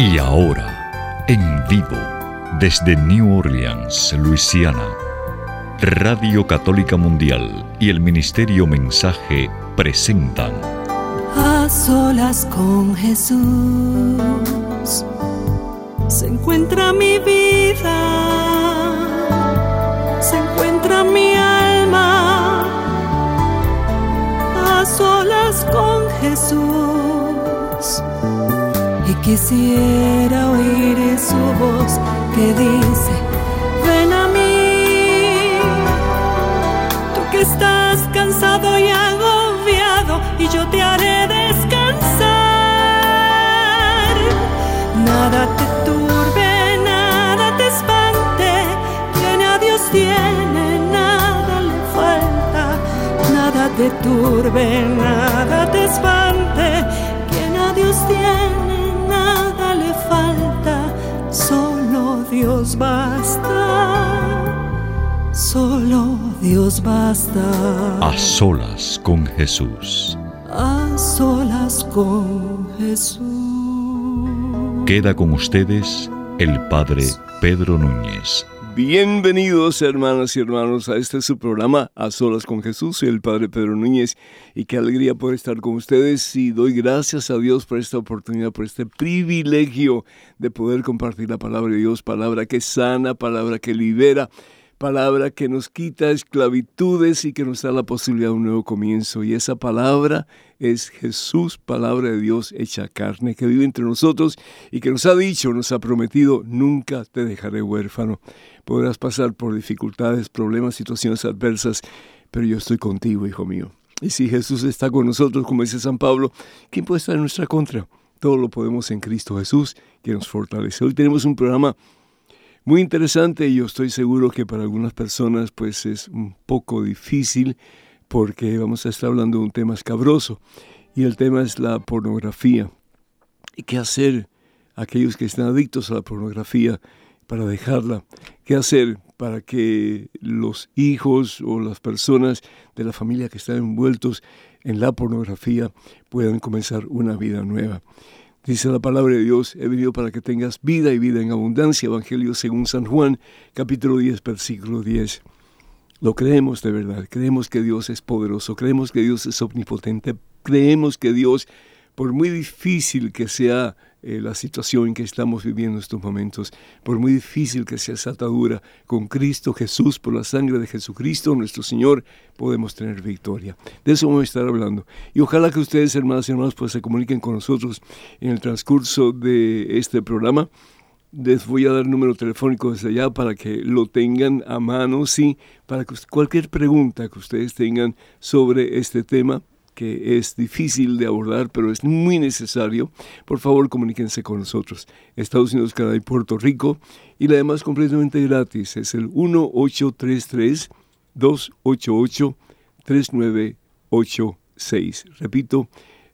Y ahora, en vivo, desde New Orleans, Luisiana, Radio Católica Mundial y el Ministerio Mensaje presentan A solas con Jesús se encuentra mi vida, se encuentra mi alma. A solas con Jesús y quisiera oír su voz que dice, ven a mí, tú que estás cansado y agobiado, y yo te haré descansar. Nada te turbe, nada te espante, quien a Dios tiene, nada le falta. Nada te turbe, nada te espante, quien a Dios tiene solo Dios basta, solo Dios basta. A solas con Jesús. A solas con Jesús. Queda con ustedes el Padre Pedro Núñez. Bienvenidos hermanas y hermanos a este su programa A Solas con Jesús, soy el Padre Pedro Núñez y qué alegría poder estar con ustedes y doy gracias a Dios por esta oportunidad, por este privilegio de poder compartir la palabra de Dios, palabra que sana, palabra que libera, palabra que nos quita esclavitudes y que nos da la posibilidad de un nuevo comienzo. Y esa palabra es Jesús, palabra de Dios hecha carne, que vive entre nosotros y que nos ha dicho, nos ha prometido, nunca te dejaré huérfano. Podrás pasar por dificultades, problemas, situaciones adversas, pero yo estoy contigo, hijo mío. Y si Jesús está con nosotros, como dice San Pablo, ¿quién puede estar en nuestra contra? Todo lo podemos en Cristo Jesús, que nos fortalece. Hoy tenemos un programa muy interesante y yo estoy seguro que para algunas personas pues es un poco difícil porque vamos a estar hablando de un tema escabroso y el tema es la pornografía. ¿Y qué hacer aquellos que están adictos a la pornografía para dejarla? ¿Qué hacer para que los hijos o las personas de la familia que están envueltos en la pornografía puedan comenzar una vida nueva? Dice la palabra de Dios, he venido para que tengas vida y vida en abundancia. Evangelio según San Juan, capítulo 10, versículo 10. Lo creemos de verdad, creemos que Dios es poderoso, creemos que Dios es omnipotente, creemos que Dios, por muy difícil que sea eh, la situación que estamos viviendo en estos momentos, por muy difícil que sea esa atadura, con Cristo Jesús, por la sangre de Jesucristo, nuestro Señor, podemos tener victoria. De eso vamos a estar hablando. Y ojalá que ustedes, hermanas y hermanos, pues se comuniquen con nosotros en el transcurso de este programa. Les voy a dar el número telefónico desde allá para que lo tengan a mano, sí, para que cualquier pregunta que ustedes tengan sobre este tema, que es difícil de abordar, pero es muy necesario, por favor comuníquense con nosotros. Estados Unidos, Canadá y Puerto Rico. Y la demás completamente gratis. Es el 1833-288-3986. Repito,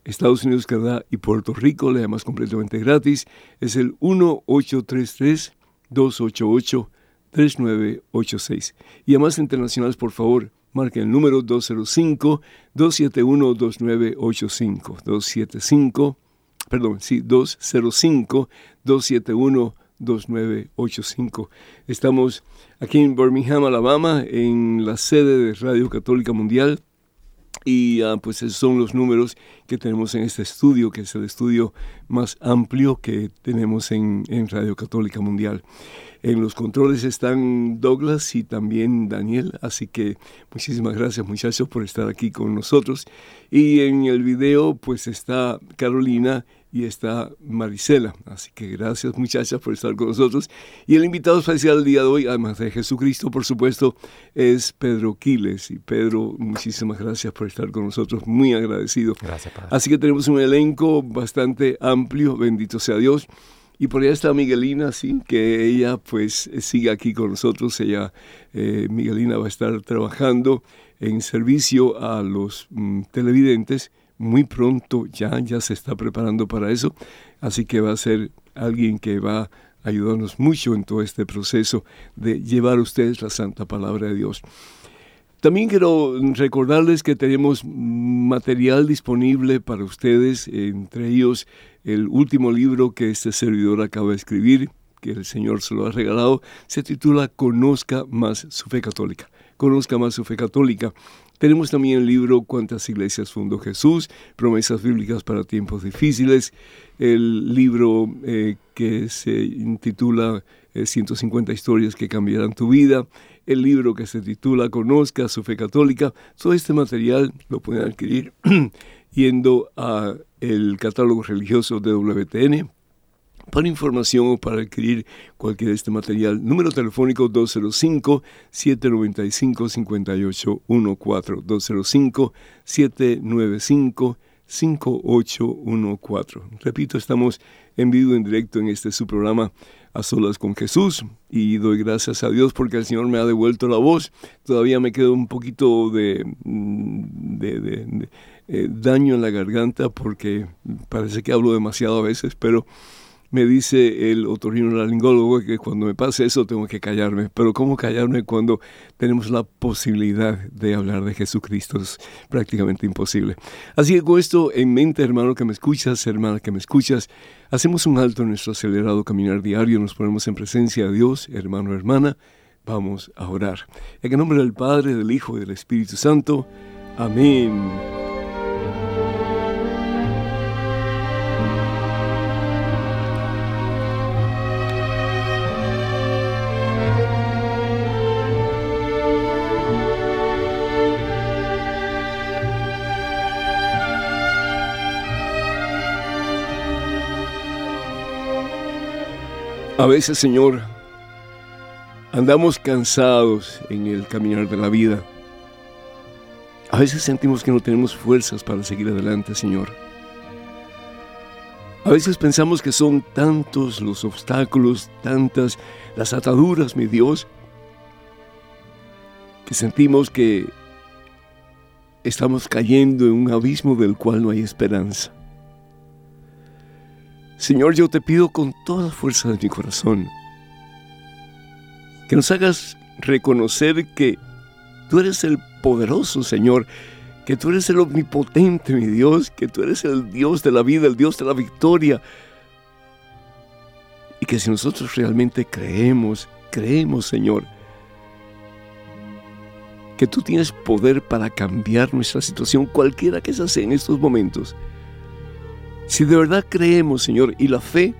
Estados Unidos, Canadá y Puerto Rico, la demás completamente gratis. Es el 1833-288-3986. Y además internacionales, por favor, Marque el número 205-271-2985. 275, perdón, sí, 205-271-2985. Estamos aquí en Birmingham, Alabama, en la sede de Radio Católica Mundial. Y ah, pues esos son los números que tenemos en este estudio, que es el estudio más amplio que tenemos en, en Radio Católica Mundial. En los controles están Douglas y también Daniel, así que muchísimas gracias muchachos por estar aquí con nosotros. Y en el video pues está Carolina y está Marisela, así que gracias muchachas por estar con nosotros. Y el invitado especial del día de hoy, además de Jesucristo, por supuesto, es Pedro Quiles. Y Pedro, muchísimas gracias por estar con nosotros, muy agradecido. Gracias, Padre. Así que tenemos un elenco bastante amplio, bendito sea Dios. Y por allá está Miguelina, sí, que ella pues sigue aquí con nosotros. Ella, eh, Miguelina va a estar trabajando en servicio a los mm, televidentes. Muy pronto ya, ya se está preparando para eso. Así que va a ser alguien que va a ayudarnos mucho en todo este proceso de llevar a ustedes la santa palabra de Dios. También quiero recordarles que tenemos material disponible para ustedes, entre ellos el último libro que este servidor acaba de escribir, que el Señor se lo ha regalado, se titula Conozca más su fe católica. Conozca más su fe católica. Tenemos también el libro Cuántas iglesias fundó Jesús, promesas bíblicas para tiempos difíciles, el libro eh, que se intitula 150 eh, historias que cambiarán tu vida, el libro que se titula Conozca su fe católica. Todo este material lo pueden adquirir yendo a el catálogo religioso de WTN para información o para adquirir cualquier de este material, número telefónico 205-795-5814. 205-795-5814. Repito, estamos en vivo, en directo en este su programa A Solas con Jesús y doy gracias a Dios porque el Señor me ha devuelto la voz. Todavía me queda un poquito de, mm, de, eh, daño en la garganta porque parece que hablo demasiado a veces, pero me dice el otorrinolaringólogo que cuando me pase eso tengo que callarme. Pero ¿cómo callarme cuando tenemos la posibilidad de hablar de Jesucristo? Es prácticamente imposible. Así que con esto en mente, hermano que me escuchas, hermana que me escuchas, hacemos un alto en nuestro acelerado caminar diario, nos ponemos en presencia de Dios, hermano, hermana. Vamos a orar. En el nombre del Padre, del Hijo y del Espíritu Santo. Amén. A veces, Señor, andamos cansados en el caminar de la vida. A veces sentimos que no tenemos fuerzas para seguir adelante, Señor. A veces pensamos que son tantos los obstáculos, tantas las ataduras, mi Dios, que sentimos que estamos cayendo en un abismo del cual no hay esperanza. Señor, yo te pido con toda fuerza de mi corazón que nos hagas reconocer que tú eres el poderoso, Señor, que tú eres el omnipotente, mi Dios, que tú eres el Dios de la vida, el Dios de la victoria. Y que si nosotros realmente creemos, creemos, Señor, que tú tienes poder para cambiar nuestra situación, cualquiera que sea en estos momentos, si de verdad creemos, Señor, y la fe,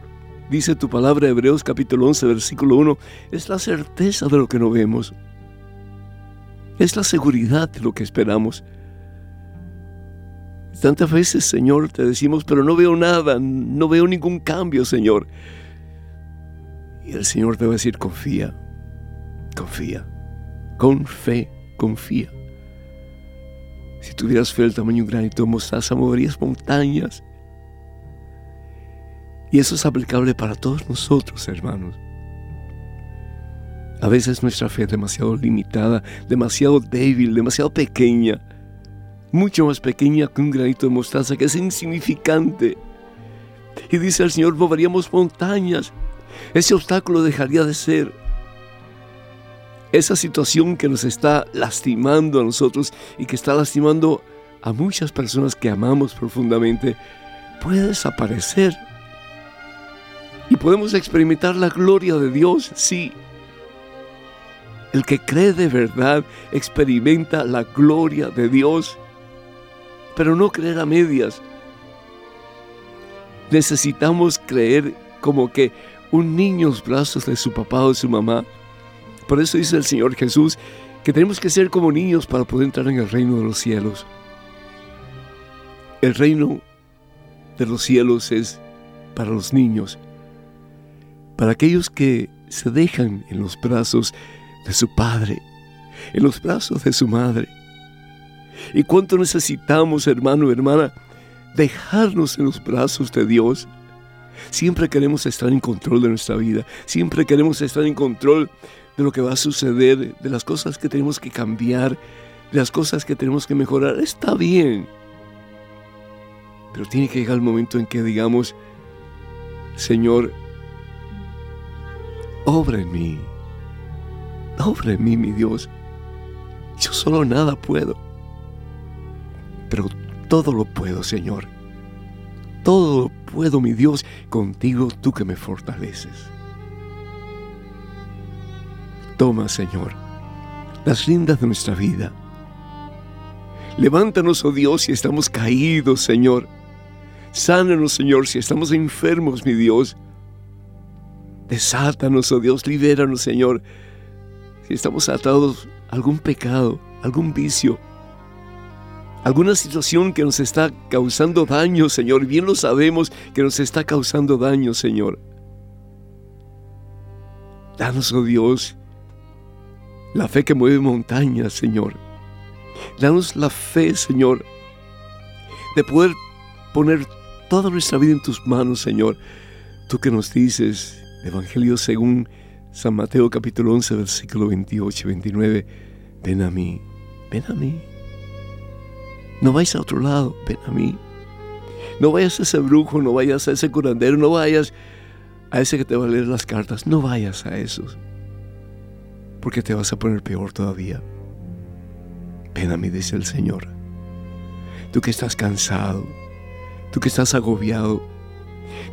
dice tu palabra, Hebreos capítulo 11, versículo 1, es la certeza de lo que no vemos. Es la seguridad de lo que esperamos. Tantas veces, Señor, te decimos, pero no veo nada, no veo ningún cambio, Señor. Y el Señor te va a decir, confía, confía, con fe, confía. Si tuvieras fe del tamaño de un granito de mostaza, moverías montañas. Y eso es aplicable para todos nosotros, hermanos. A veces nuestra fe es demasiado limitada, demasiado débil, demasiado pequeña, mucho más pequeña que un granito de mostaza que es insignificante. Y dice el Señor, moveríamos montañas. Ese obstáculo dejaría de ser. Esa situación que nos está lastimando a nosotros y que está lastimando a muchas personas que amamos profundamente, puede desaparecer. Y podemos experimentar la gloria de Dios, sí. El que cree de verdad experimenta la gloria de Dios, pero no creer a medias. Necesitamos creer como que un niño en los brazos de su papá o de su mamá. Por eso dice el Señor Jesús que tenemos que ser como niños para poder entrar en el reino de los cielos. El reino de los cielos es para los niños para aquellos que se dejan en los brazos de su padre, en los brazos de su madre. Y cuánto necesitamos, hermano, hermana, dejarnos en los brazos de Dios. Siempre queremos estar en control de nuestra vida, siempre queremos estar en control de lo que va a suceder, de las cosas que tenemos que cambiar, de las cosas que tenemos que mejorar. Está bien. Pero tiene que llegar el momento en que digamos, Señor, obra en mí, obra en mí, mi Dios. Yo solo nada puedo. Pero todo lo puedo, Señor. Todo lo puedo, mi Dios, contigo tú que me fortaleces. Toma, Señor, las riendas de nuestra vida. Levántanos, oh Dios, si estamos caídos, Señor. Sánanos, Señor, si estamos enfermos, mi Dios. Desátanos, oh Dios, libéranos, Señor. Si estamos atados a algún pecado, algún vicio, alguna situación que nos está causando daño, Señor. Bien lo sabemos que nos está causando daño, Señor. Danos, oh Dios, la fe que mueve montañas, Señor. Danos la fe, Señor, de poder poner toda nuestra vida en tus manos, Señor. Tú que nos dices, Evangelio según San Mateo capítulo 11, versículo 28 y 29, ven a mí, ven a mí. No vayas a otro lado, ven a mí. No vayas a ese brujo, no vayas a ese curandero, no vayas a ese que te va a leer las cartas, no vayas a esos porque te vas a poner peor todavía. Ven a mí, dice el Señor. Tú que estás cansado, tú que estás agobiado,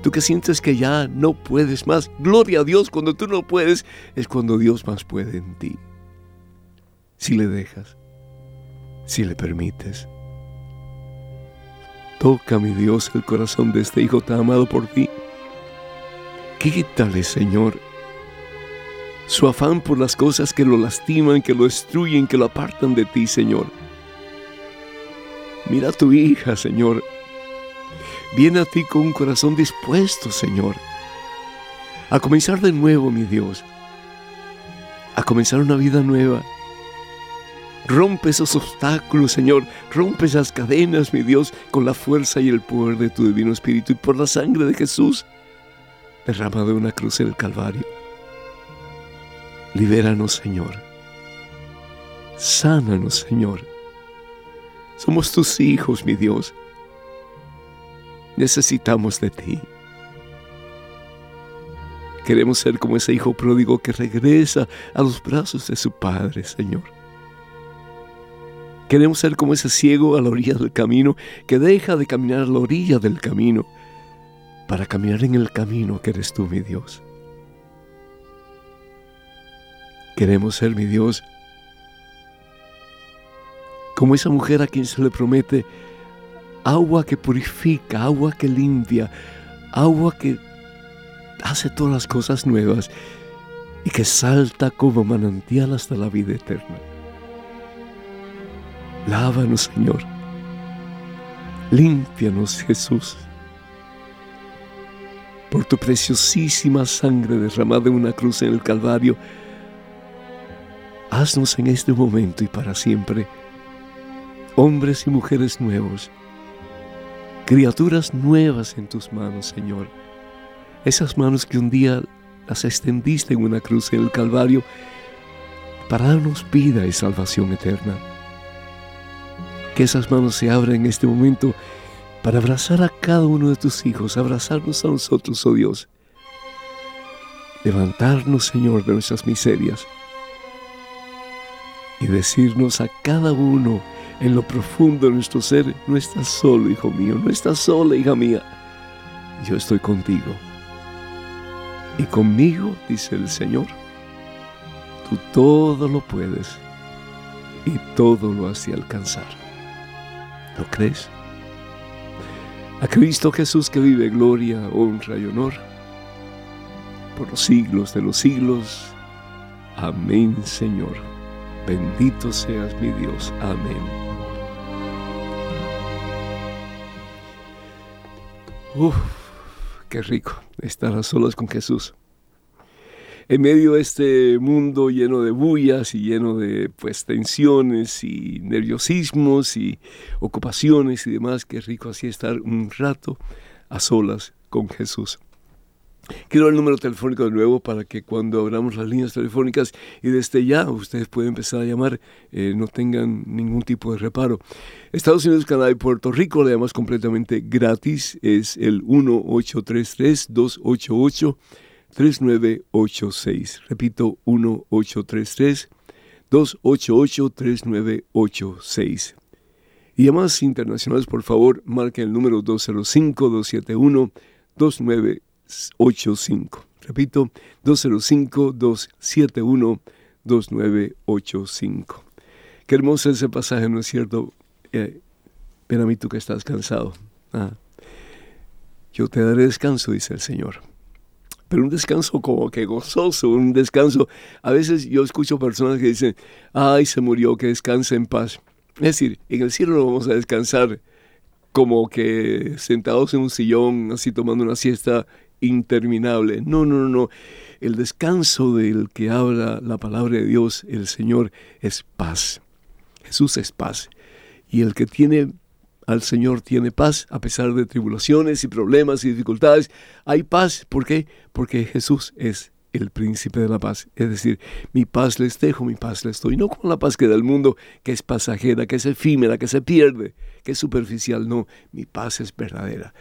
tú que sientes que ya no puedes más. Gloria a Dios, cuando tú no puedes, es cuando Dios más puede en ti. Si le dejas, si le permites. Toca, mi Dios, el corazón de este hijo tan amado por ti. Quítale, Señor, su afán por las cosas que lo lastiman, que lo destruyen, que lo apartan de ti, Señor. Mira a tu hija, Señor. Viene a ti con un corazón dispuesto, Señor, a comenzar de nuevo, mi Dios, a comenzar una vida nueva. Rompe esos obstáculos, Señor. Rompe esas cadenas, mi Dios, con la fuerza y el poder de tu Divino Espíritu y por la sangre de Jesús derramado en una cruz en el Calvario. Libéranos, Señor. Sánanos, Señor. Somos tus hijos, mi Dios. Necesitamos de ti. Queremos ser como ese hijo pródigo que regresa a los brazos de su Padre, Señor. Queremos ser como ese ciego a la orilla del camino que deja de caminar a la orilla del camino para caminar en el camino que eres tú, mi Dios. Queremos ser, mi Dios, como esa mujer a quien se le promete agua que purifica, agua que limpia, agua que hace todas las cosas nuevas y que salta como manantial hasta la vida eterna. Lávanos, Señor. Límpianos, Jesús. Por tu preciosísima sangre derramada en una cruz en el Calvario, Haznos en este momento y para siempre hombres y mujeres nuevos, criaturas nuevas en tus manos, Señor. Esas manos que un día las extendiste en una cruz en el Calvario para darnos vida y salvación eterna. Que esas manos se abran en este momento para abrazar a cada uno de tus hijos, abrazarnos a nosotros, oh Dios. Levantarnos, Señor, de nuestras miserias y decirnos a cada uno en lo profundo de nuestro ser, no estás solo, hijo mío, no estás sola, hija mía, yo estoy contigo. Y conmigo, dice el Señor, tú todo lo puedes y todo lo has de alcanzar. ¿Lo crees? A Cristo Jesús que vive gloria, honra y honor por los siglos de los siglos. Amén, Señor. Bendito seas mi Dios. Amén. Uf, qué rico estar a solas con Jesús. En medio de este mundo lleno de bullas y lleno de pues tensiones y nerviosismos y ocupaciones y demás, qué rico así estar un rato a solas con Jesús. Quiero el número telefónico de nuevo para que cuando abramos las líneas telefónicas y desde ya ustedes pueden empezar a llamar, eh, no tengan ningún tipo de reparo. Estados Unidos, Canadá y Puerto Rico, además completamente gratis, es el 1833-288-3986. Repito, 1833. 288-3986. Y además internacionales, por favor, marquen el número 205-271-2985. Repito, 205-271-2985. Qué hermoso ese pasaje, ¿no es cierto? Ven a mí tú que estás cansado. Ah. Yo te daré descanso, dice el Señor. Pero un descanso como que gozoso, un descanso. A veces yo escucho personas que dicen, ay, se murió, que descanse en paz. Es decir, en el cielo no vamos a descansar como que sentados en un sillón, así tomando una siesta interminable. No, no, no. El descanso del que habla la palabra de Dios, el Señor, es paz. Jesús es paz. Y el que tiene al Señor tiene paz a pesar de tribulaciones y problemas y dificultades. Hay paz. ¿Por qué? Porque Jesús es el príncipe de la paz. Es decir, mi paz les dejo, mi paz les doy. No con la paz que da el mundo, que es pasajera, que es efímera, que se pierde, que es superficial. No, mi paz es verdadera.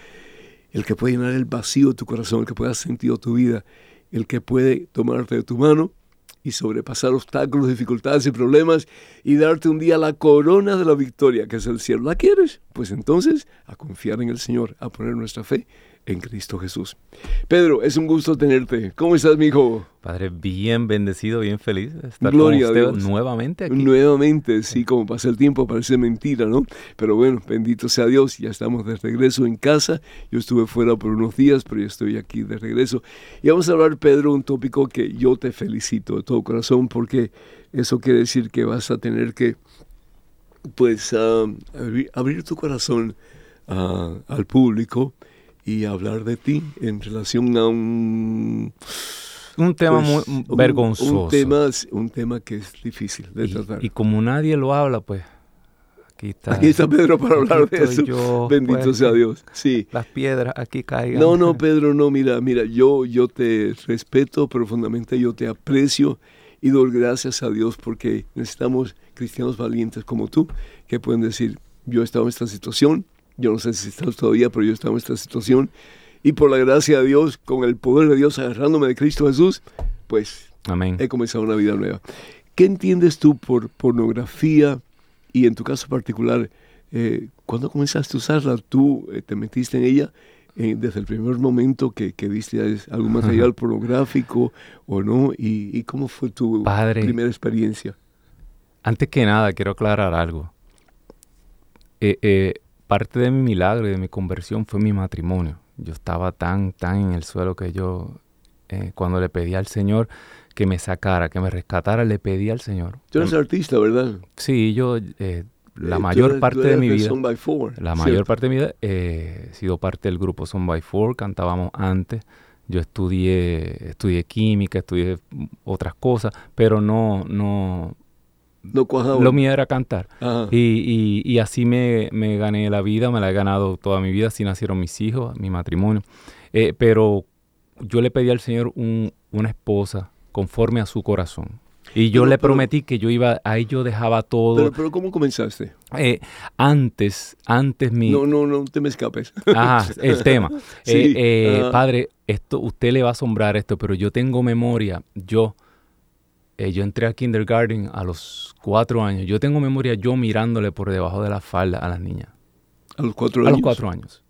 El que puede llenar el vacío de tu corazón, el que puede hacer sentido tu vida, el que puede tomarte de tu mano y sobrepasar obstáculos, dificultades y problemas y darte un día la corona de la victoria, que es el cielo. ¿La quieres? Pues entonces a confiar en el Señor, a poner nuestra fe en Cristo Jesús. Pedro, es un gusto tenerte. ¿Cómo estás, mi hijo? Padre, bien bendecido, bien feliz de estar Gloria con usted nuevamente aquí. Nuevamente, sí, como pasa el tiempo, parece mentira, ¿no? Pero bueno, bendito sea Dios, ya estamos de regreso en casa. Yo estuve fuera por unos días, pero ya estoy aquí de regreso. Y vamos a hablar, Pedro, un tópico que yo te felicito de todo corazón, porque eso quiere decir que vas a tener que, pues, ah, abrir, tu corazón ah, al público y hablar de ti en relación a un... Un tema muy pues, vergonzoso. Un, tema, un tema que es difícil de tratar. Y como nadie lo habla, pues aquí está. Aquí está Pedro para hablar de eso. Bendito pues, sea Dios. Sí. Las piedras aquí caigan. No, no, Pedro, no, mira, mira, yo, yo te respeto profundamente, yo te aprecio y doy gracias a Dios porque necesitamos cristianos valientes como tú que pueden decir, yo he estado en esta situación, yo no sé si estás todavía, pero yo estaba en esta situación. Y por la gracia de Dios, con el poder de Dios agarrándome de Cristo Jesús, pues Amén. he comenzado una vida nueva. ¿Qué entiendes tú por pornografía y en tu caso particular, eh, cuando comenzaste a usarla, tú eh, te metiste en ella eh, desde el primer momento que, que viste algún material pornográfico o no? ¿Y, y cómo fue tu primera experiencia? Antes que nada, quiero aclarar algo. Eh, eh, parte de mi milagro y de mi conversión fue mi matrimonio. Yo estaba tan, tan en el suelo que yo, eh, cuando le pedí al Señor que me sacara, que me rescatara, le pedí al Señor. Tú eres artista, ¿verdad? Sí, yo, eh, la mayor parte de mi vida, la mayor parte de mi vida, he sido parte del grupo Son by Four, cantábamos antes. Yo estudié, estudié química, estudié otras cosas, pero no, no, lo mío era cantar. Y, y, así me, me, gané la vida, me la he ganado toda mi vida. Así nacieron mis hijos, mi matrimonio. Eh, pero yo le pedí al Señor una esposa conforme a su corazón. Y yo le prometí que yo iba, ahí yo dejaba todo. Pero, pero ¿cómo comenzaste? Eh, antes, antes mi... No, no, no te me escapes. Ajá, el tema. Eh, padre, esto, usted le va a asombrar esto, pero yo tengo memoria, yo eh, yo entré a kindergarten a los cuatro años. Yo tengo memoria yo mirándole por debajo de la falda a las niñas. ¿A los cuatro años? A los cuatro años.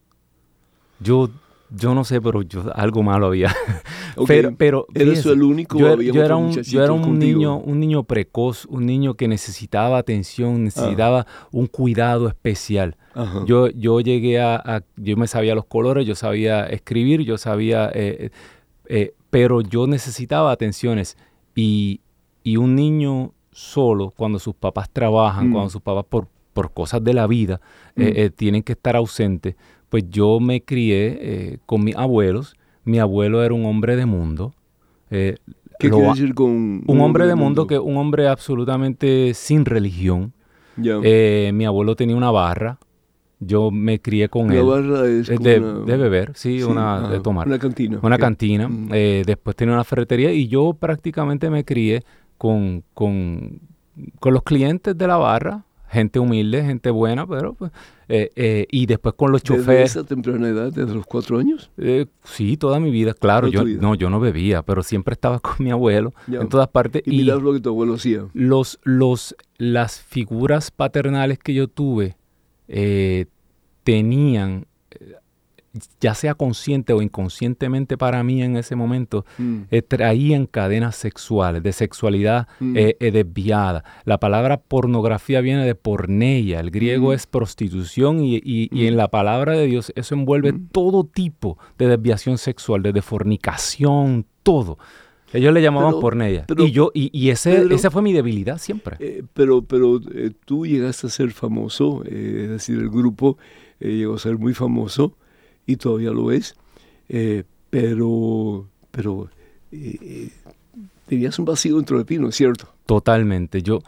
Yo, yo no sé, pero yo, algo malo había. pero, pero ¿Eres el único? Yo, yo era un, yo era un niño, un niño precoz, un niño que necesitaba atención, necesitaba un cuidado especial. Yo, yo llegué a, yo me sabía los colores, yo sabía escribir, yo sabía, eh, eh, pero yo necesitaba atenciones y y un niño solo, cuando sus papás trabajan, cuando mm. sus papás por, por cosas de la vida eh, mm. eh, tienen que estar ausentes, pues yo me crié eh, con mis abuelos. Mi abuelo era un hombre de mundo. ¿Qué quiere decir con un, hombre de mundo? Que un hombre absolutamente sin religión. mi abuelo tenía una barra. Yo me crié con él. La barra es de, de, beber, sí, una de tomar. Una cantina. Una cantina. Mm. después tenía una ferretería y yo prácticamente me crié con, con, con los clientes de la barra, gente humilde, gente buena, pero pues, eh, eh, y después con los choferes. ¿Desde esa temprana edad, desde los cuatro años? Eh, sí, toda mi vida, claro. Yo, No, yo no bebía, pero siempre estaba con mi abuelo en todas partes. Y, y lo que tu abuelo hacía. Los, los, las figuras paternales que yo tuve tenían ya sea consciente o inconscientemente para mí en ese momento, mm. eh, traían cadenas sexuales, de sexualidad mm. eh, eh, desviada. La palabra pornografía viene de porneia, el griego mm. es prostitución y, en la palabra de Dios eso envuelve todo tipo de desviación sexual, desde fornicación, todo. Ellos le llamaban porneia. y yo, y, ese, esa fue mi debilidad siempre. pero pero tú llegaste a ser famoso, es decir, el grupo llegó a ser muy famoso y todavía lo es, eh, pero, pero eh, tenías un vacío dentro de ti, ¿no es cierto? Totalmente. Yo,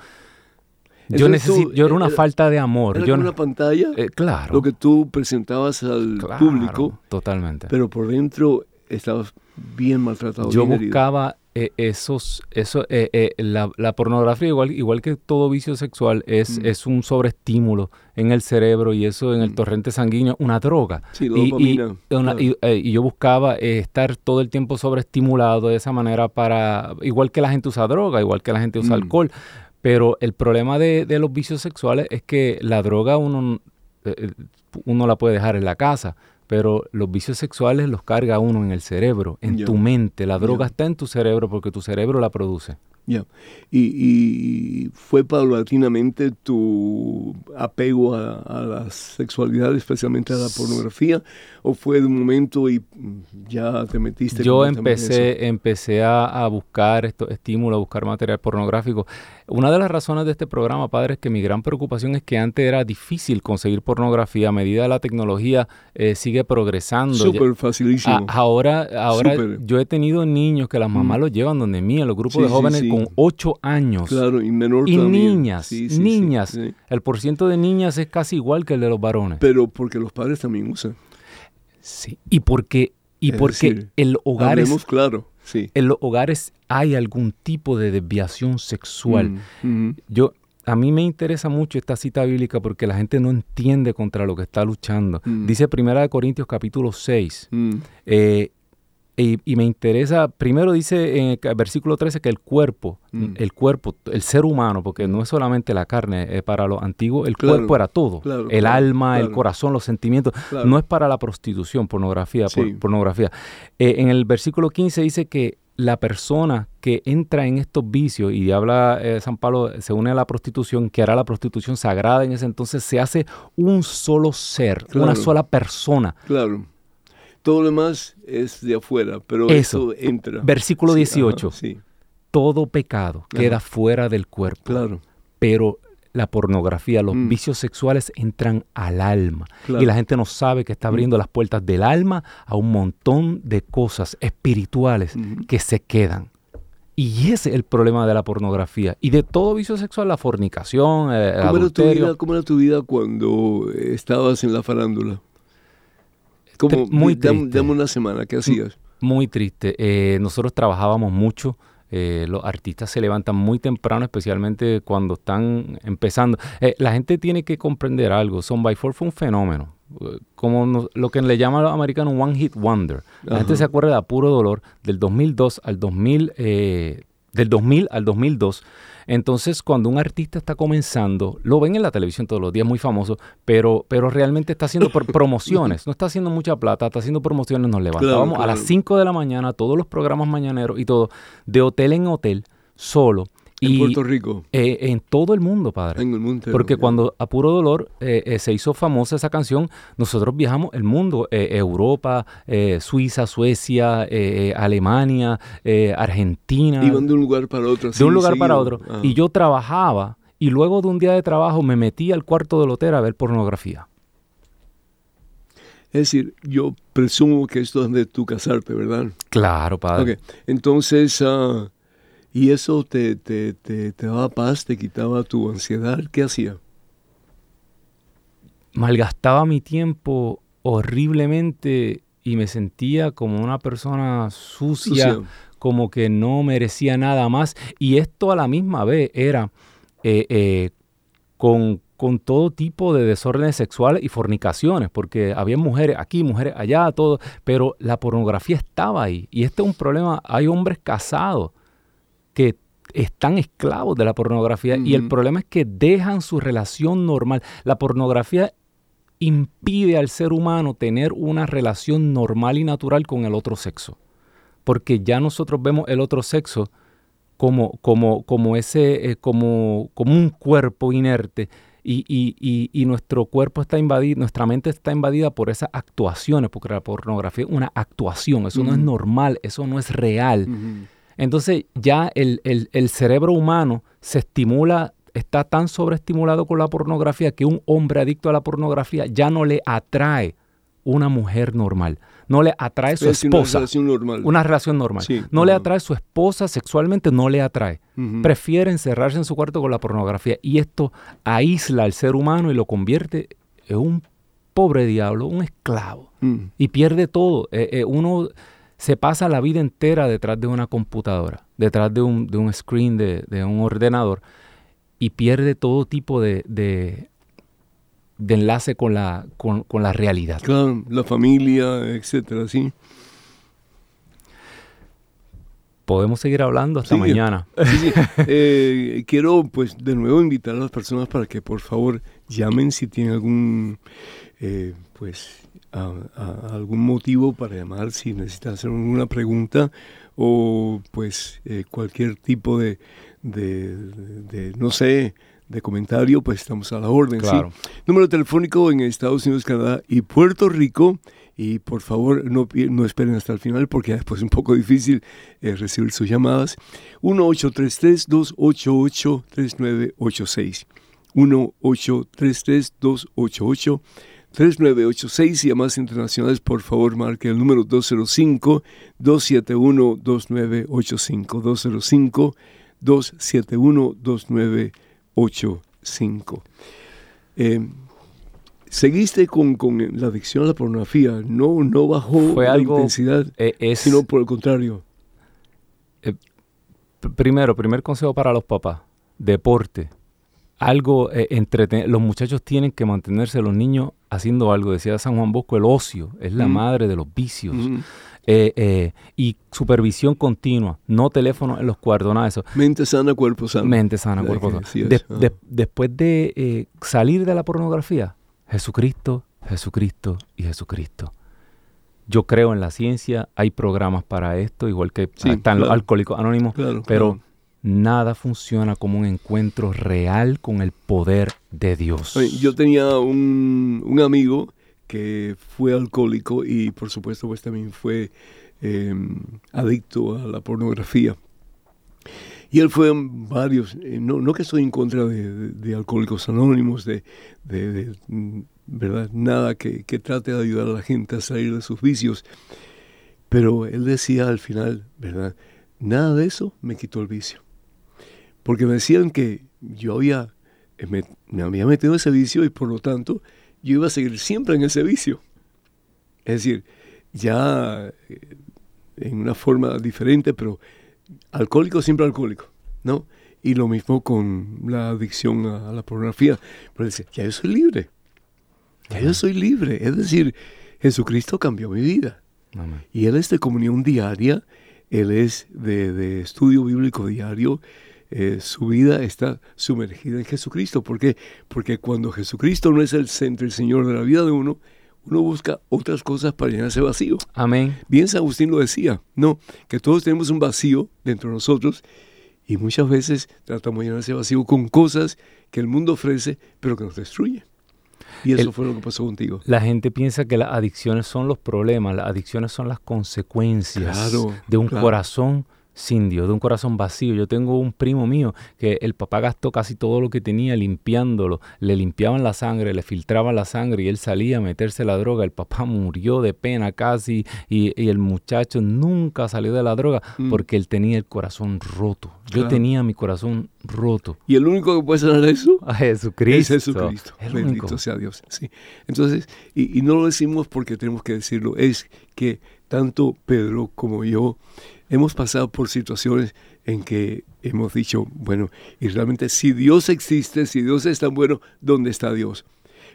yo, necesito, yo era una falta de amor. Era yo una pantalla, eh, claro. lo que tú presentabas al público. Totalmente. Pero por dentro estabas bien maltratado. Yo buscaba eh, esos, eso, eh, eh, la, pornografía, igual, igual que todo vicio sexual, es, mm. es un sobreestímulo en el cerebro y eso en el mm. torrente sanguíneo, una droga. y, y, yo buscaba estar todo el tiempo sobreestimulado de esa manera para, igual que la gente usa droga, igual que la gente usa mm. alcohol. Pero el problema de, de, los vicios sexuales es que la droga uno, uno la puede dejar en la casa pero los vicios sexuales los carga uno en el cerebro, en tu mente. La droga está en tu cerebro porque tu cerebro la produce. Ya. Y, fue paulatinamente tu apego a, la sexualidad, especialmente a la pornografía, o fue de un momento y ya te metiste? Yo empecé, empecé a, buscar estos estímulos, a buscar material pornográfico. Una de las razones de este programa, padre, es que mi gran preocupación es que antes era difícil conseguir pornografía. A medida de la tecnología eh, sigue progresando. Súper facilísimo. ahora ahora yo he tenido niños que las mamás los llevan donde mí, los grupos de jóvenes con 8 años. Claro, y menor Y niñas, niñas. El porciento de niñas es casi igual que el de los varones. Pero porque los padres también usan. Sí, y porque, y porque el hogar es... claro, sí. En los hogares hay algún tipo de desviación sexual. Mm, Yo, a mí me interesa mucho esta cita bíblica porque la gente no entiende contra lo que está luchando. Mm. Dice Primera de Corintios capítulo 6, y, me interesa, primero dice en el versículo 13 que el cuerpo, mm. el cuerpo, el ser humano, porque no es solamente la carne, es para los antiguos, el cuerpo era todo. el alma, el corazón, los sentimientos. No es para la prostitución, pornografía, pornografía. Eh, en el versículo 15 dice que la persona que entra en estos vicios, y habla eh, San Pablo, se une a la prostitución, que hará la prostitución sagrada en ese entonces, se hace un solo ser, una sola persona. Claro todo lo demás es de afuera, pero eso, entra. Versículo 18. sí. Todo pecado queda fuera del cuerpo. Claro. Pero la pornografía, los mm. vicios sexuales entran al alma. Y la gente no sabe que está mm. abriendo las puertas del alma a un montón de cosas espirituales que se quedan. Y ese es el problema de la pornografía y de todo vicio sexual, la fornicación, el ¿Cómo adulterio. Era tu vida, ¿Cómo era tu vida cuando estabas en la farándula? Como, muy triste. Dame, una semana, ¿qué hacías? Muy triste. Eh, nosotros trabajábamos mucho. Eh, los artistas se levantan muy temprano, especialmente cuando están empezando. Eh, la gente tiene que comprender algo. Son by Four fue un fenómeno. Como lo que le llaman los americanos One Hit Wonder. La gente se acuerda de Puro Dolor del 2002 al 2000, del 2000 al 2002 entonces, cuando un artista está comenzando, lo ven en la televisión todos los días, muy famoso, pero, pero realmente está haciendo promociones, no está haciendo mucha plata, está haciendo promociones, nos levantábamos a las 5 de la mañana, todos los programas mañaneros y todo, de hotel en hotel, solo en Puerto Rico. Eh, en todo el mundo, padre. En el mundo. Porque cuando a puro dolor eh, eh, se hizo famosa esa canción, nosotros viajamos el mundo, Europa, Suiza, Suecia, Alemania, Argentina. Iban de un lugar para otro. De un lugar para otro. Ah. Y yo trabajaba y luego de un día de trabajo me metí al cuarto del hotel a ver pornografía. Es decir, yo presumo que esto es de tu casarte, ¿verdad? Claro, padre. Entonces, uh, y eso te, te, te, te daba paz, te quitaba tu ansiedad. ¿Qué hacía? Malgastaba mi tiempo horriblemente y me sentía como una persona sucia, como que no merecía nada más. Y esto a la misma vez era eh, eh, con, con todo tipo de desórdenes sexuales y fornicaciones, porque había mujeres aquí, mujeres allá, todo, pero la pornografía estaba ahí. Y este es un problema, hay hombres casados que están esclavos de la pornografía y el problema es que dejan su relación normal. La pornografía impide al ser humano tener una relación normal y natural con el otro sexo, porque ya nosotros vemos el otro sexo como, como, como, ese, eh, como, como un cuerpo inerte y, nuestro cuerpo está invadido, nuestra mente está invadida por esas actuaciones, porque la pornografía es una actuación, eso no es normal, eso no es real. Entonces ya el, cerebro humano se estimula, está tan sobreestimulado con la pornografía que un hombre adicto a la pornografía ya no le atrae una mujer normal no le atrae su esposa. Una relación normal. Una relación normal. no le atrae su esposa sexualmente, no le atrae. Prefiere encerrarse en su cuarto con la pornografía. Y esto aísla al ser humano y lo convierte en un pobre diablo, un esclavo. Mm. Y pierde todo. Eh, eh, uno se pasa la vida entera detrás de una computadora, detrás de un, de un screen, de, de, un ordenador, y pierde todo tipo de, de enlace con la, con, la realidad. Claro, la familia, etcétera, sí. Podemos seguir hablando hasta mañana. Sí, eh, quiero, pues, de nuevo invitar a las personas para que, por favor, llamen si tienen algún, eh, pues, algún motivo para llamar, si necesitan hacer alguna pregunta o, pues, eh, cualquier tipo de, de, no sé, de comentario, pues estamos a la orden. Número telefónico en Estados Unidos, Canadá y Puerto Rico. Y por favor, no, no esperen hasta el final porque después es un poco difícil eh, recibir sus llamadas. 1-833-288-3986. 1-833-288-3986 y a más internacionales, por favor, marque el número 205-271-2985. 205-271-2985. 8.5. Eh, seguiste con, la adicción a la pornografía, no, no bajó la intensidad, eh, sino por el contrario. Eh, primero, primer consejo para los papás, deporte. Algo entretener. Los muchachos tienen que mantenerse, los niños, haciendo algo. Decía San Juan Bosco, el ocio es la madre de los vicios. Eh, eh, y supervisión continua, no teléfono en los cuartos, nada de eso. Mente sana, cuerpo sano. Mente sana, cuerpo sano. después de eh, salir de la pornografía, Jesucristo, Jesucristo y Jesucristo. Yo creo en la ciencia, hay programas para esto, igual que están los alcohólicos anónimos, pero nada funciona como un encuentro real con el poder de Dios. Yo tenía un, un amigo que fue alcohólico y por supuesto pues también fue em, adicto a la pornografía. Y él fue varios, eh, no, no, que estoy en contra de, alcohólicos anónimos, de, mm, verdad, nada que, que, trate de ayudar a la gente a salir de sus vicios, pero él decía al final, verdad, nada de eso me quitó el vicio. Porque me decían que yo había, eh, me, me había metido en ese vicio y por lo tanto yo iba a seguir siempre en ese vicio. Es decir, ya eh, en una forma diferente, pero alcohólico siempre alcohólico, ¿no? Y lo mismo con la adicción a, la pornografía. Pero dice, ya yo soy libre. Ya yo soy libre. Es decir, Jesucristo cambió mi vida. Y Él es de comunión diaria, Él es de, de estudio bíblico diario, eh, su vida está sumergida en Jesucristo. ¿Por qué? Porque cuando Jesucristo no es el centro, el Señor de la vida de uno, uno busca otras cosas para llenar ese vacío. Amén. Bien San Agustín lo decía, no, que todos tenemos un vacío dentro de nosotros y muchas veces tratamos de llenar ese vacío con cosas que el mundo ofrece, pero que nos destruye. Y eso fue lo que pasó contigo. La gente piensa que las adicciones son los problemas, las adicciones son las consecuencias de un corazón sin Dios, de un corazón vacío. Yo tengo un primo mío que el papá gastó casi todo lo que tenía limpiándolo. Le limpiaban la sangre, le filtraban la sangre y él salía a meterse la droga. El papá murió de pena casi y, el muchacho nunca salió de la droga mm. porque él tenía el corazón roto. Yo tenía mi corazón roto. ¿Y el único que puede sanar eso? A Jesucristo. Es Jesucristo. Bendito sea Dios. Sí. Entonces, y, y no lo decimos porque tenemos que decirlo, es que tanto Pedro como yo hemos pasado por situaciones en que hemos dicho, bueno, y realmente si Dios existe, si Dios es tan bueno, ¿dónde está Dios?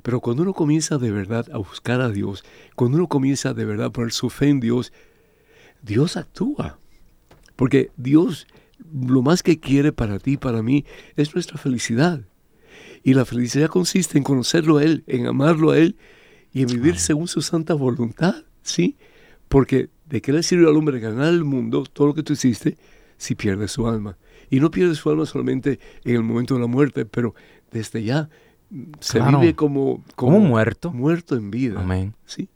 Pero cuando uno comienza de verdad a buscar a Dios, cuando uno comienza de verdad a poner su fe en Dios, Dios actúa. Porque Dios lo más que quiere para ti, para mí, es nuestra felicidad. Y la felicidad consiste en conocerlo a Él, en amarlo a Él y en vivir según su santa voluntad, ¿sí? Porque ¿de qué le sirve al hombre ganar el mundo, todo lo que tú hiciste, si pierde su alma? Y no pierde su alma solamente en el momento de la muerte, pero desde ya se vive como, como, muerto. Muerto en vida. Amén. ¿sí?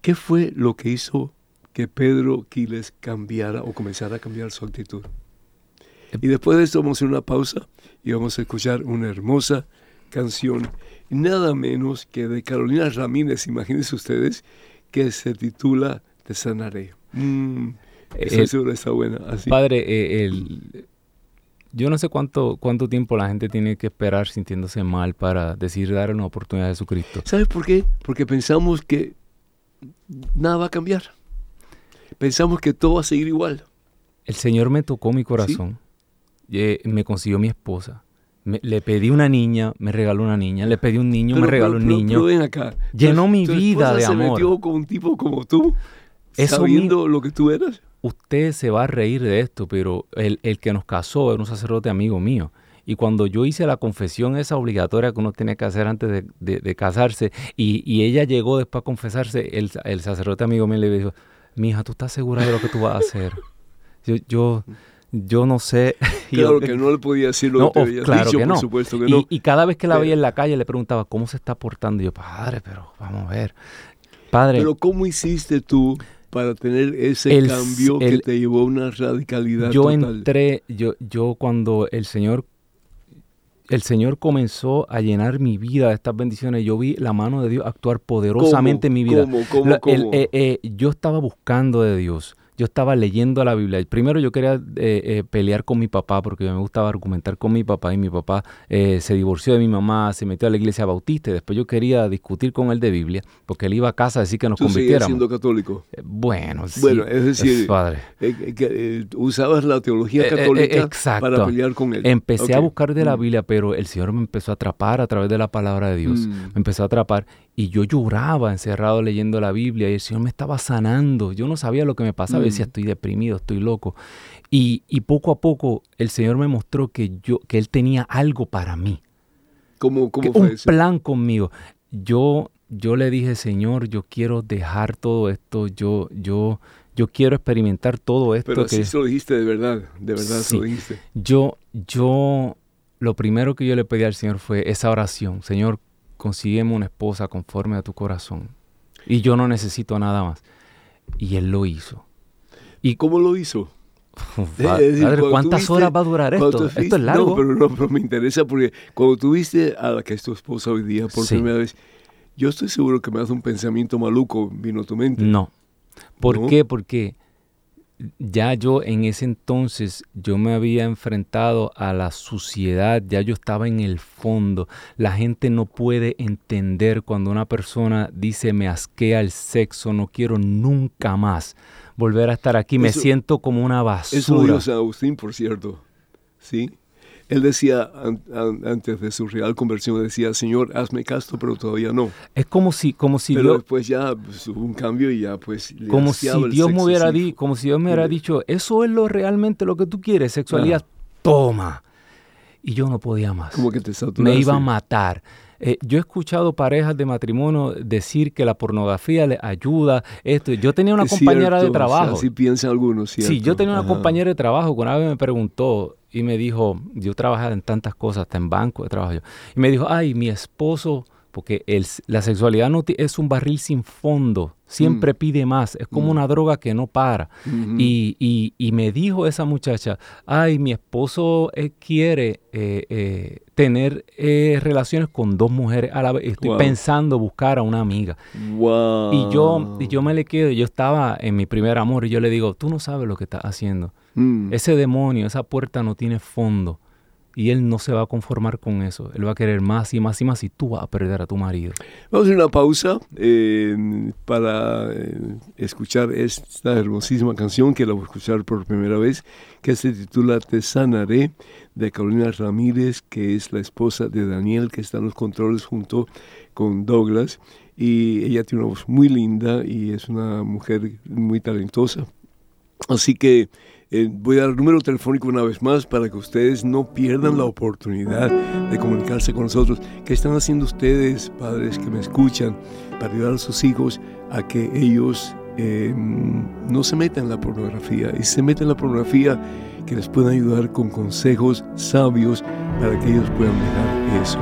¿Qué fue lo que hizo que Pedro Quiles cambiara o comenzara a cambiar su actitud? Y después de esto vamos a hacer una pausa y vamos a escuchar una hermosa canción, nada menos que de Carolina Ramírez, imagínense ustedes, que se titula Te sanaré. Mm, eh, está buena. Padre, eh, el, yo no sé cuánto, cuánto tiempo la gente tiene que esperar sintiéndose mal para decir dar una oportunidad a Jesucristo. ¿Sabes por qué? Porque pensamos que nada va a cambiar. Pensamos que todo va a seguir igual. El Señor me tocó mi corazón, eh, me consiguió mi esposa. le pedí una niña, me regaló una niña. Le pedí un niño, me regaló un niño. ven acá. Llenó mi vida de se amor. metió con un tipo como tú, sabiendo lo que tú eras usted se va a reír de esto, pero el, que nos casó era un sacerdote amigo mío. Y cuando yo hice la confesión esa obligatoria que uno tiene que hacer antes de, casarse, y, ella llegó después a confesarse, el, sacerdote amigo mío le dijo, mija, ¿tú estás segura de lo que tú vas a hacer? Yo, yo, yo no sé. Claro que no le podía decir lo que había claro dicho, que no. por supuesto que no. Y cada vez que la veía en la calle le preguntaba, ¿cómo se está portando? Y yo, padre, pero vamos a ver. Padre. Pero ¿cómo hiciste tú para tener ese cambio que te llevó a una radicalidad yo entré yo yo cuando el señor el Señor comenzó a llenar mi vida de estas bendiciones. Yo vi la mano de Dios actuar poderosamente en mi vida. ¿Cómo, cómo, cómo? Eh, eh, yo estaba buscando de Dios yo estaba leyendo la Biblia. Primero yo quería eh, eh, pelear con mi papá porque me gustaba argumentar con mi papá y mi papá eh, se divorció de mi mamá, se metió a la iglesia bautista y después yo quería discutir con él de Biblia porque él iba a casa a decir que nos ¿Tú convirtiéramos. siendo católico? bueno, sí. Bueno, es decir, padre. usabas la teología católica para pelear con él. Empecé a buscar de la mm. Biblia, pero el Señor me empezó a atrapar a través de la palabra de Dios. Mm. Me empezó a atrapar y yo lloraba encerrado leyendo la Biblia y el Señor me estaba sanando. Yo no sabía lo que me pasaba. decía, mm. estoy deprimido, estoy loco. Y, poco a poco el Señor me mostró que, yo, que Él tenía algo para mí. ¿Cómo, cómo un plan conmigo. Yo, yo le dije, Señor, yo quiero dejar todo esto. Yo, yo, yo quiero experimentar todo esto. Pero que... lo dijiste de verdad, de verdad lo dijiste. Yo, yo, lo primero que yo le pedí al Señor fue esa oración. Señor, consígueme una esposa conforme a tu corazón. Y yo no necesito nada más. Y él lo hizo. ¿Y cómo lo hizo? ¿cuántas horas va a durar esto? esto es largo. No pero, no, pero me interesa porque cuando tuviste a la que es tu esposa hoy día por primera vez, yo estoy seguro que me hace un pensamiento maluco, vino a tu mente. No. ¿Por qué? Porque ya yo en ese entonces yo me había enfrentado a la suciedad, ya yo estaba en el fondo. La gente no puede entender cuando una persona dice me asquea el sexo, no quiero nunca más volver a estar aquí, me siento como una basura. Eso dijo San Agustín, por cierto. ¿Sí? Él decía, antes de su real conversión, decía, Señor, hazme casto, pero todavía no. Es como si, como si pero después ya pues, hubo un cambio y ya pues... como si Dios me hubiera dicho, como si Dios me hubiera dicho, eso es lo realmente lo que tú quieres, sexualidad, toma. Y yo no podía más. Como que te Me iba a matar. Eh, yo he escuchado parejas de matrimonio decir que la pornografía le ayuda. Esto. Yo tenía una compañera de trabajo. así piensan algunos, ¿cierto? Sí, yo tenía una compañera de trabajo que una vez me preguntó y me dijo, yo trabajaba en tantas cosas, hasta en banco de trabajo y me dijo, ay, mi esposo porque el, la sexualidad no es un barril sin fondo, siempre mm. pide más, es como mm. una droga que no para. y, y, me dijo esa muchacha, ay, mi esposo eh, quiere eh, eh, tener relaciones con dos mujeres a la vez, estoy pensando buscar a una amiga. Y, yo, y yo me le quedo, yo estaba en mi primer amor y yo le digo, tú no sabes lo que estás haciendo. Mm. Ese demonio, esa puerta no tiene fondo. Y él no se va a conformar con eso. Él va a querer más y más y más y tú vas a perder a tu marido. Vamos a una pausa eh, para eh, escuchar esta hermosísima canción que la voy a escuchar por primera vez, que se titula Te sanaré, de Carolina Ramírez, que es la esposa de Daniel, que está en los controles junto con Douglas. Y ella tiene una voz muy linda y es una mujer muy talentosa. Así que eh, voy a dar el número telefónico una vez más para que ustedes no pierdan la oportunidad de comunicarse con nosotros. ¿Qué están haciendo ustedes, padres que me escuchan, para ayudar a sus hijos a que ellos eh, no se metan en la pornografía y se metan en la pornografía que les puedan ayudar con consejos sabios para que ellos puedan dejar eso?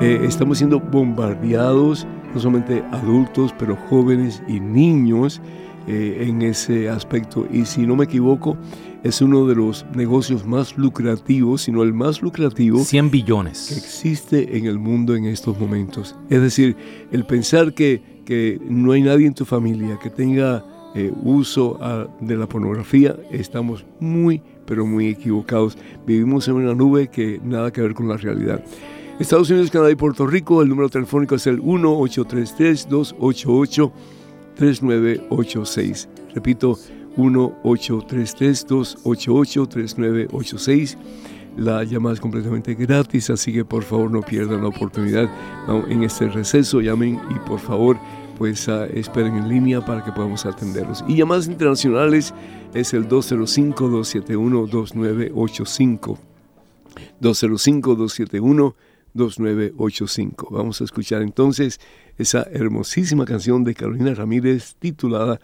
Eh, estamos siendo bombardeados, no solamente adultos, pero jóvenes y niños eh, en ese aspecto. Y si no me equivoco, es uno de los negocios más lucrativos, sino el más lucrativo. 100 billones. Que existe en el mundo en estos momentos. Es decir, el pensar que, que no hay nadie en tu familia que tenga eh, uso ah, de la pornografía, estamos muy, pero muy equivocados. Vivimos en una nube que nada que ver con la realidad. Estados Unidos, Canadá y Puerto Rico, el número telefónico es el 1833 288 3986. Repito, 1-833-288-3986. La llamada es completamente gratis, así que por favor no pierdan la oportunidad en este receso. Llamen y por favor pues uh, esperen en línea para que podamos atenderlos. Y llamadas internacionales es el 205-271-2985. 205-271-2985. Vamos a escuchar entonces esa hermosísima canción de Carolina Ramírez titulada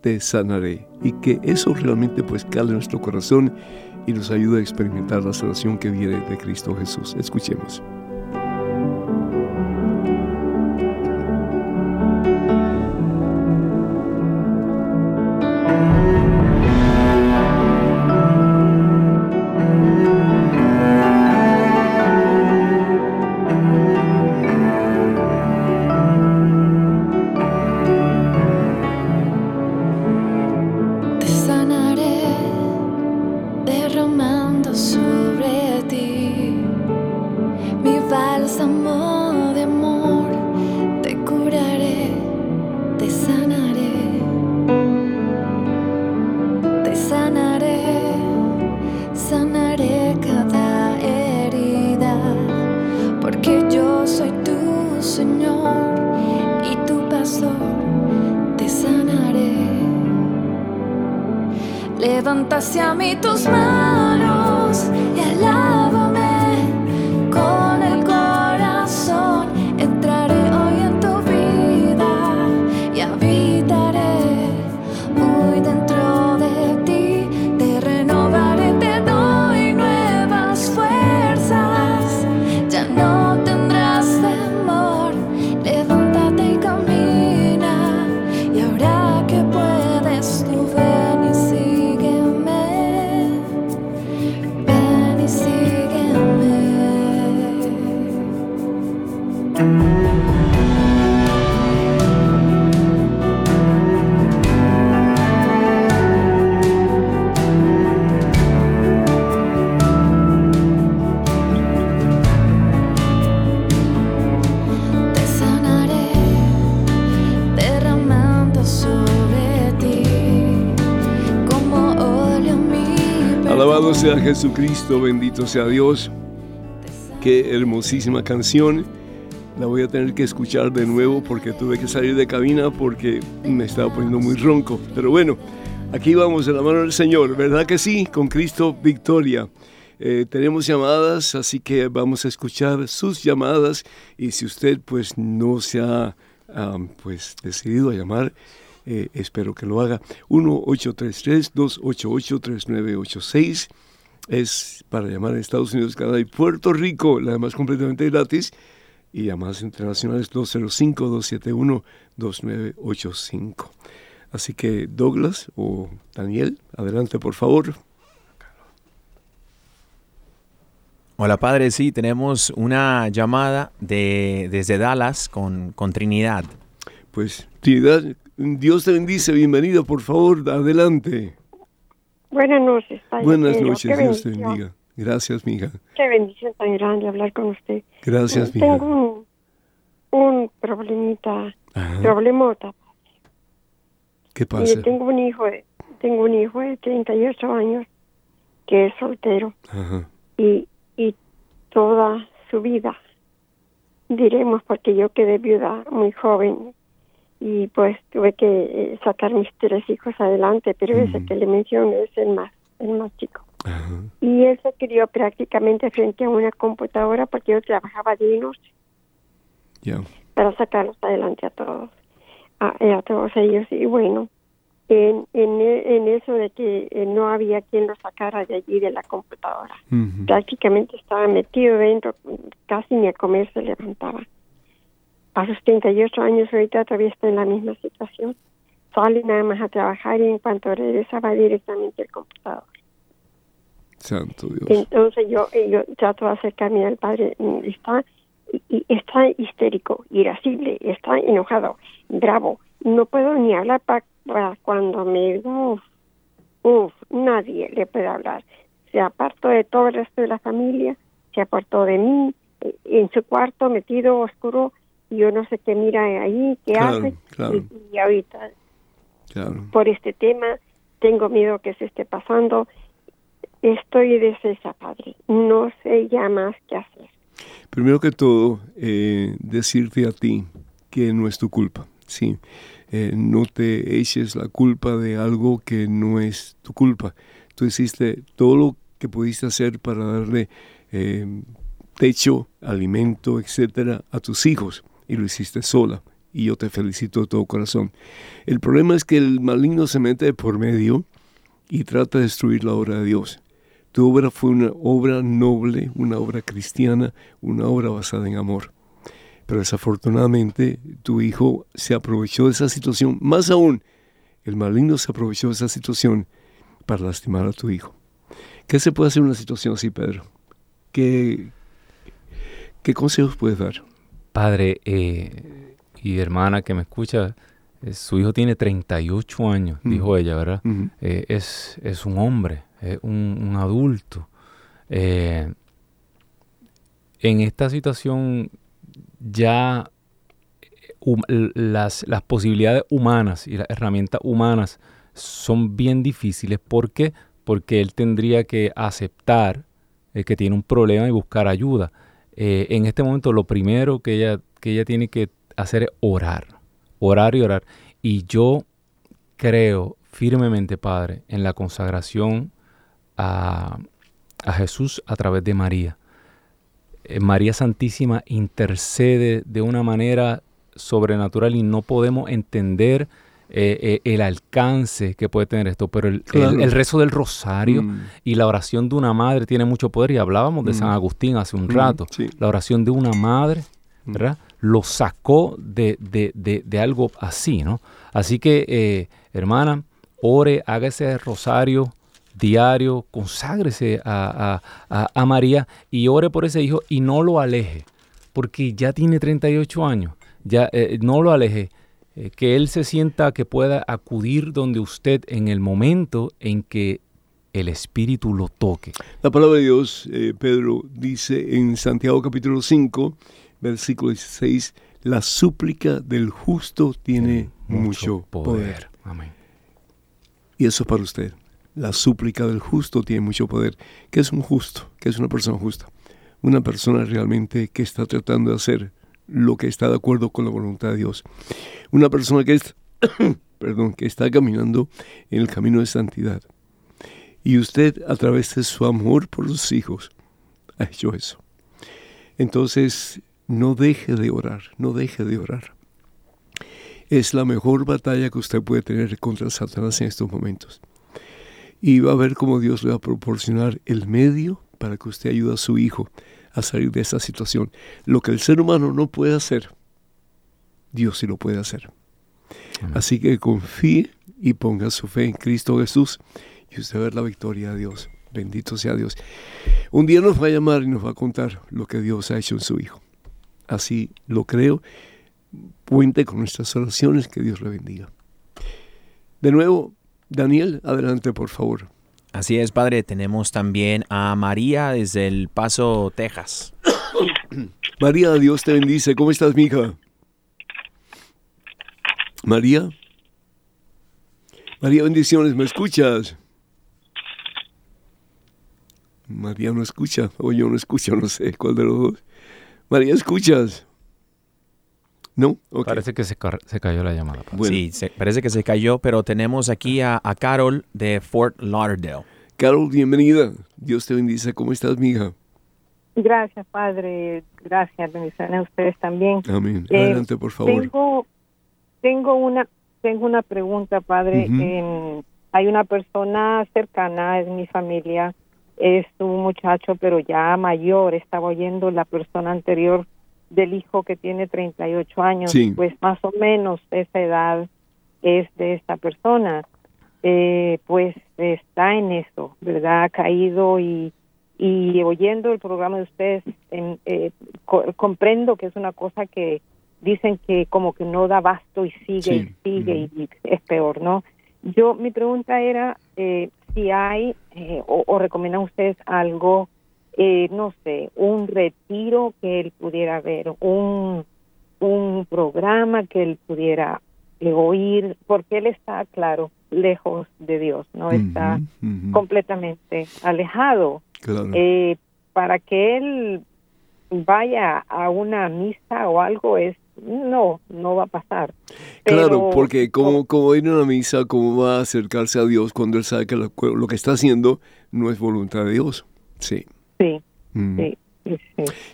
Te sanaré y que eso realmente pues cale nuestro corazón y nos ayude a experimentar la sanación que viene de Cristo Jesús. Escuchemos. Sea Jesucristo, bendito sea Dios. Qué hermosísima canción. La voy a tener que escuchar de nuevo porque tuve que salir de cabina porque me estaba poniendo muy ronco. Pero bueno, aquí vamos de la mano del Señor, ¿verdad que sí? Con Cristo victoria. Eh, tenemos llamadas, así que vamos a escuchar sus llamadas y si usted pues no se ha pues decidido a llamar, eh, espero que lo haga. 1-833-288-3986 es para llamar a Estados Unidos, Canadá y Puerto Rico, la más completamente gratis, y llamadas internacionales 205-271-2985. Así que Douglas o Daniel, adelante por favor. Hola padre, sí, tenemos una llamada de, desde Dallas con, con Trinidad. Pues Trinidad, Dios te bendice, bienvenido, por favor, adelante. Buenas noches, Buenas noches, Dios te bendiga. Gracias, mija. Qué bendición tan grande hablar con usted. Gracias, mija. Tengo un, un problemita, problemota. ¿Qué pasa? tengo un hijo, tengo un hijo de 38 años que es soltero. Y, y toda su vida, diremos, porque yo quedé viuda muy joven y pues tuve que eh, sacar mis tres hijos adelante, pero ese que le menciono es el más, el más chico. Y él se crió prácticamente frente a una computadora porque yo trabajaba de noche para sacarlos adelante a todos, a, a, todos ellos. Y bueno, en, en, en eso de que eh, no había quien lo sacara de allí de la computadora, prácticamente estaba metido dentro, casi ni a comer se levantaba. A sus 38 años ahorita todavía está en la misma situación. Sale nada más a trabajar y en cuanto regresaba directamente al computador. Santo Dios. Entonces yo, eh, yo trato de acercarme al padre, mm, está, y, está histérico, irascible, está enojado, bravo. No puedo ni hablar para, cuando me uff, uf, nadie le puede hablar. Se apartó de todo el resto de la familia, se apartó de mí, eh, en su cuarto metido oscuro, yo no sé qué mira ahí, qué hace, Y, ahorita por este tema tengo miedo que se esté pasando Estoy esa Padre. No sé ya más qué hacer. Primero que todo, eh, decirte a ti que no es tu culpa, ¿sí? Eh, no te eches la culpa de algo que no es tu culpa. Tú hiciste todo lo que pudiste hacer para darle eh, techo, alimento, etcétera, a tus hijos y lo hiciste sola. Y yo te felicito de todo corazón. El problema es que el maligno se mete por medio y trata de destruir la obra de Dios. Tu obra fue una obra noble, una obra cristiana, una obra basada en amor. Pero desafortunadamente tu hijo se aprovechó de esa situación. Más aún, el maligno se aprovechó de esa situación para lastimar a tu hijo. ¿Qué se puede hacer en una situación así, Pedro? ¿Qué, qué consejos puedes dar? Padre eh, y hermana que me escucha, eh, su hijo tiene 38 años, dijo ella, ¿verdad? Eh, es, es un hombre, un, adulto. En esta situación ya las, las, posibilidades humanas y las herramientas humanas son bien difíciles. ¿Por qué? Porque él tendría que aceptar que tiene un problema y buscar ayuda. Eh, en este momento lo primero que ella, que ella tiene que hacer es orar, orar y orar. Y yo creo firmemente, Padre, en la consagración a, Jesús a través de María. Eh, María Santísima intercede de una manera sobrenatural y no podemos entender eh, eh, el alcance que puede tener esto, pero el, rezo del rosario mm. y la oración de una madre tiene mucho poder y hablábamos de San mm. Agustín hace un mm, rato. La oración de una madre, ¿verdad? Lo sacó de, de, algo así, ¿no? Así que, hermana, ore, haga ese rosario diario, conságrese a, María y ore por ese hijo y no lo aleje, porque ya tiene 38 años, ya eh, no lo aleje, eh, que él se sienta que pueda acudir donde usted en el momento en que el Espíritu lo toque. La palabra de Dios, eh, Pedro, dice en Santiago capítulo 5, versículo 16, la súplica del justo tiene mucho, poder. Amén. Y eso para usted. La súplica del justo tiene mucho poder. ¿Qué es un justo? ¿Qué es una persona justa? Una persona realmente que está tratando de hacer lo que está de acuerdo con la voluntad de Dios. Una persona que, es, perdón, que está caminando en el camino de santidad. Y usted, a través de su amor por sus hijos, ha hecho eso. Entonces, no deje de orar, no deje de orar. Es la mejor batalla que usted puede tener contra Satanás en estos momentos y va a ver cómo Dios le va a proporcionar el medio para que usted ayude a su hijo a salir de esa situación. Lo que el ser humano no puede hacer, Dios sí lo puede hacer. Así que confíe y ponga su fe en Cristo Jesús y usted va a ver la victoria de Dios. Bendito sea Dios. Un día nos va a llamar y nos va a contar lo que Dios ha hecho en su Hijo. Así lo creo. Cuente con nuestras oraciones. Que Dios le bendiga. De nuevo, Daniel, adelante por favor. Así es, padre. Tenemos también a María desde El Paso, Texas. María, Dios te bendice. ¿Cómo estás, mija? María. María, bendiciones. ¿Me escuchas? María no escucha, o yo no escucho, no sé cuál de los dos. María, ¿escuchas? ¿No? Parece que se, cayó la llamada. Sí, parece que se cayó, pero tenemos aquí a, Carol de Fort Lauderdale. Carol, bienvenida. Dios te bendice. ¿Cómo estás, mija? Gracias, Padre. Gracias. Bendiciones a ustedes también. Amén. Eh, Adelante, por favor. Tengo, tengo, una, tengo una pregunta, Padre. hay una persona cercana, es mi familia, es un muchacho, pero ya mayor. Estaba oyendo la persona anterior del hijo que tiene 38 años, pues más o menos esa edad es de esta persona. Eh, pues está en eso, ¿verdad? Ha caído y, y oyendo el programa de ustedes, en, eh, comprendo que es una cosa que dicen que como que no da basto y sigue y sigue y es peor, ¿no? Yo, mi pregunta era eh, si hay o, o recomiendan ustedes algo eh, no sé, un retiro que él pudiera ver, un, un programa que él pudiera eh, oír, porque él está, claro, lejos de Dios, no está completamente alejado. Eh, para que él vaya a una misa o algo es no, no va a pasar. claro, porque como, como ir a una misa, ¿cómo va a acercarse a Dios cuando él sabe que lo, lo que está haciendo no es voluntad de Dios? Sí. Mm. Sí,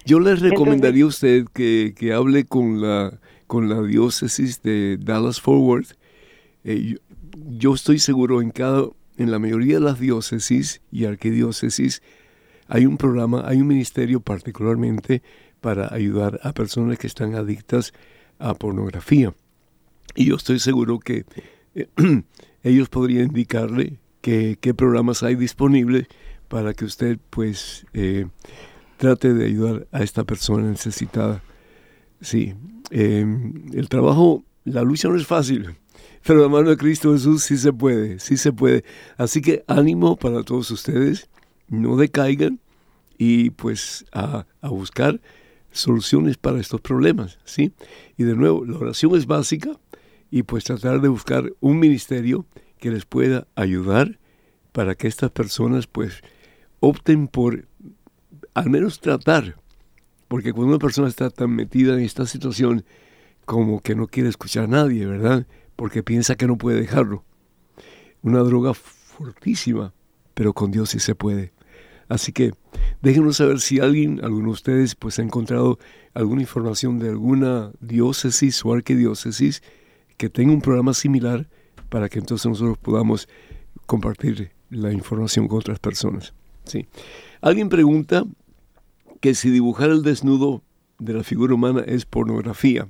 Yo les recomendaría a usted que, hable con la, con la diócesis de Dallas Forward. Eh, yo, estoy seguro en cada, en la mayoría de las diócesis y arquidiócesis hay un programa, hay un ministerio particularmente para ayudar a personas que están adictas a pornografía. Y yo estoy seguro que eh, ellos podrían indicarle qué programas hay disponibles para que usted pues eh, trate de ayudar a esta persona necesitada. Sí, em, el trabajo, la lucha no es fácil, pero la mano de Cristo Jesús sí se puede, sí se puede. Así que ánimo para todos ustedes, no decaigan y pues a, a buscar soluciones para estos problemas, ¿sí? Y de nuevo, la oración es básica y pues tratar de buscar un ministerio que les pueda ayudar para que estas personas pues opten por al menos tratar, porque cuando una persona está tan metida en esta situación como que no quiere escuchar a nadie, ¿verdad? Porque piensa que no puede dejarlo. Una droga fortísima, pero con Dios sí se puede. Así que déjenos saber si alguien, alguno de ustedes, pues ha encontrado alguna información de alguna diócesis o arquidiócesis que tenga un programa similar para que entonces nosotros podamos compartir la información con otras personas. Sí. Alguien pregunta que si dibujar el desnudo de la figura humana es pornografía.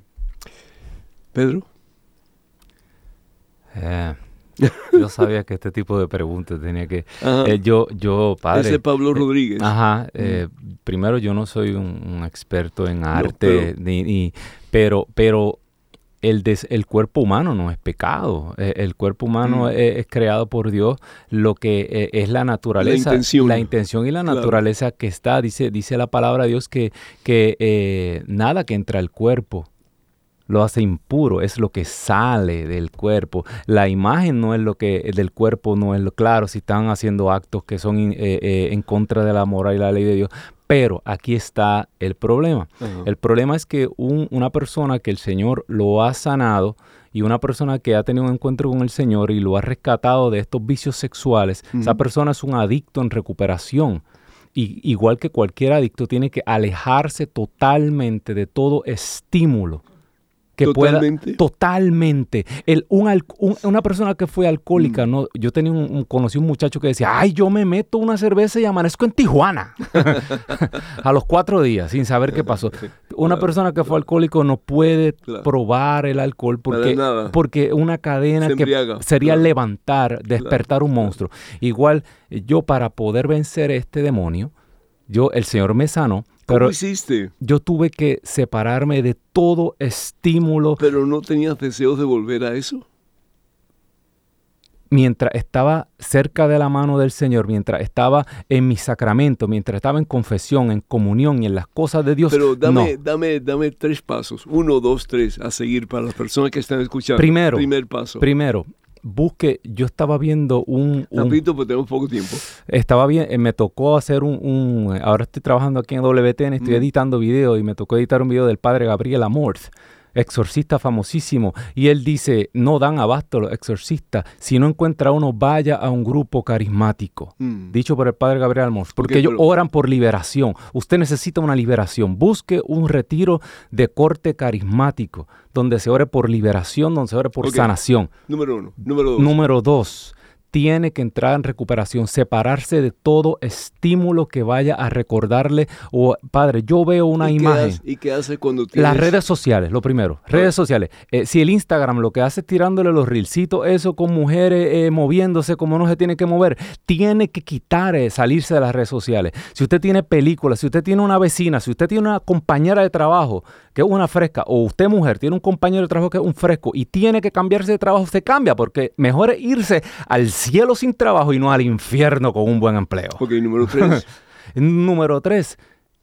Pedro. Eh, yo sabía que este tipo de preguntas tenía que... Eh, yo, yo, padre... Ese Pablo eh, Rodríguez. ajá. primero, yo no soy un, experto en arte, ni, pero, pero el, el cuerpo humano no es pecado. E, el, cuerpo humano mm. e, es, creado por Dios. Lo que e, es la naturaleza, la intención, y la naturaleza que está, dice, dice la palabra de Dios que, que eh, nada que entra al cuerpo lo hace impuro, es lo que sale del cuerpo. La imagen no es lo que del cuerpo, no es lo claro, si están haciendo actos que son eh, eh, en contra de la moral y la ley de Dios, pero aquí está el problema. El problema es que una persona que el Señor lo ha sanado y una persona que ha tenido un encuentro con el Señor y lo ha rescatado de estos vicios sexuales, esa persona es un adicto en recuperación. Y, igual que cualquier adicto, tiene que alejarse totalmente de todo estímulo que totalmente. pueda totalmente. El, un, una persona que fue alcohólica, mm. no, yo tenía un, conocí un muchacho que decía, ay, yo me meto una cerveza y amanezco en Tijuana a los cuatro días sin saber qué pasó. Una persona que fue alcohólico no puede probar el alcohol porque, porque una cadena que sería levantar, despertar un monstruo. Igual yo para poder vencer este demonio, yo, el Señor me sanó ¿Cómo hiciste? Yo tuve que separarme de todo estímulo. ¿Pero no tenías deseos de volver a eso? mientras estaba cerca de la mano del Señor, mientras estaba en mi sacramento, mientras estaba en confesión, en comunión y en las cosas de Dios. Pero dame, dame, dame tres pasos, uno, dos, tres, a seguir para las personas que están escuchando. Primero, primer paso. Primero, busque, yo estaba viendo un... Rapidito, porque tenemos poco tiempo. Estaba bien, eh, me tocó hacer un, ahora estoy trabajando aquí en WTN, estoy mm. editando video y me tocó editar un video del padre Gabriel Amorth exorcista famosísimo, y él dice, no dan abasto los exorcistas, si no encuentra uno, vaya a un grupo carismático, mm. dicho por el padre Gabriel Almos, porque ellos oran por liberación. Usted necesita una liberación, busque un retiro de corte carismático, donde se ore por liberación, donde se ore por sanación. Número uno. Número dos. Número dos tiene que entrar en recuperación, separarse de todo estímulo que vaya a recordarle o padre, yo veo una imagen. ¿Y qué hace cuando tienes... Las redes sociales, lo primero, redes sociales. Eh, si el Instagram lo que hace es tirándole los rilcitos, eso con mujeres eh, moviéndose como no se tiene que mover, tiene que quitar, eh, salirse de las redes sociales. Si usted tiene películas, si usted tiene una vecina, si usted tiene una compañera de trabajo que es una fresca, o usted mujer tiene un compañero de trabajo que es un fresco y tiene que cambiarse de trabajo, se cambia, porque mejor es irse al cielo sin trabajo y no al infierno con un buen empleo. Ok, número tres. número tres,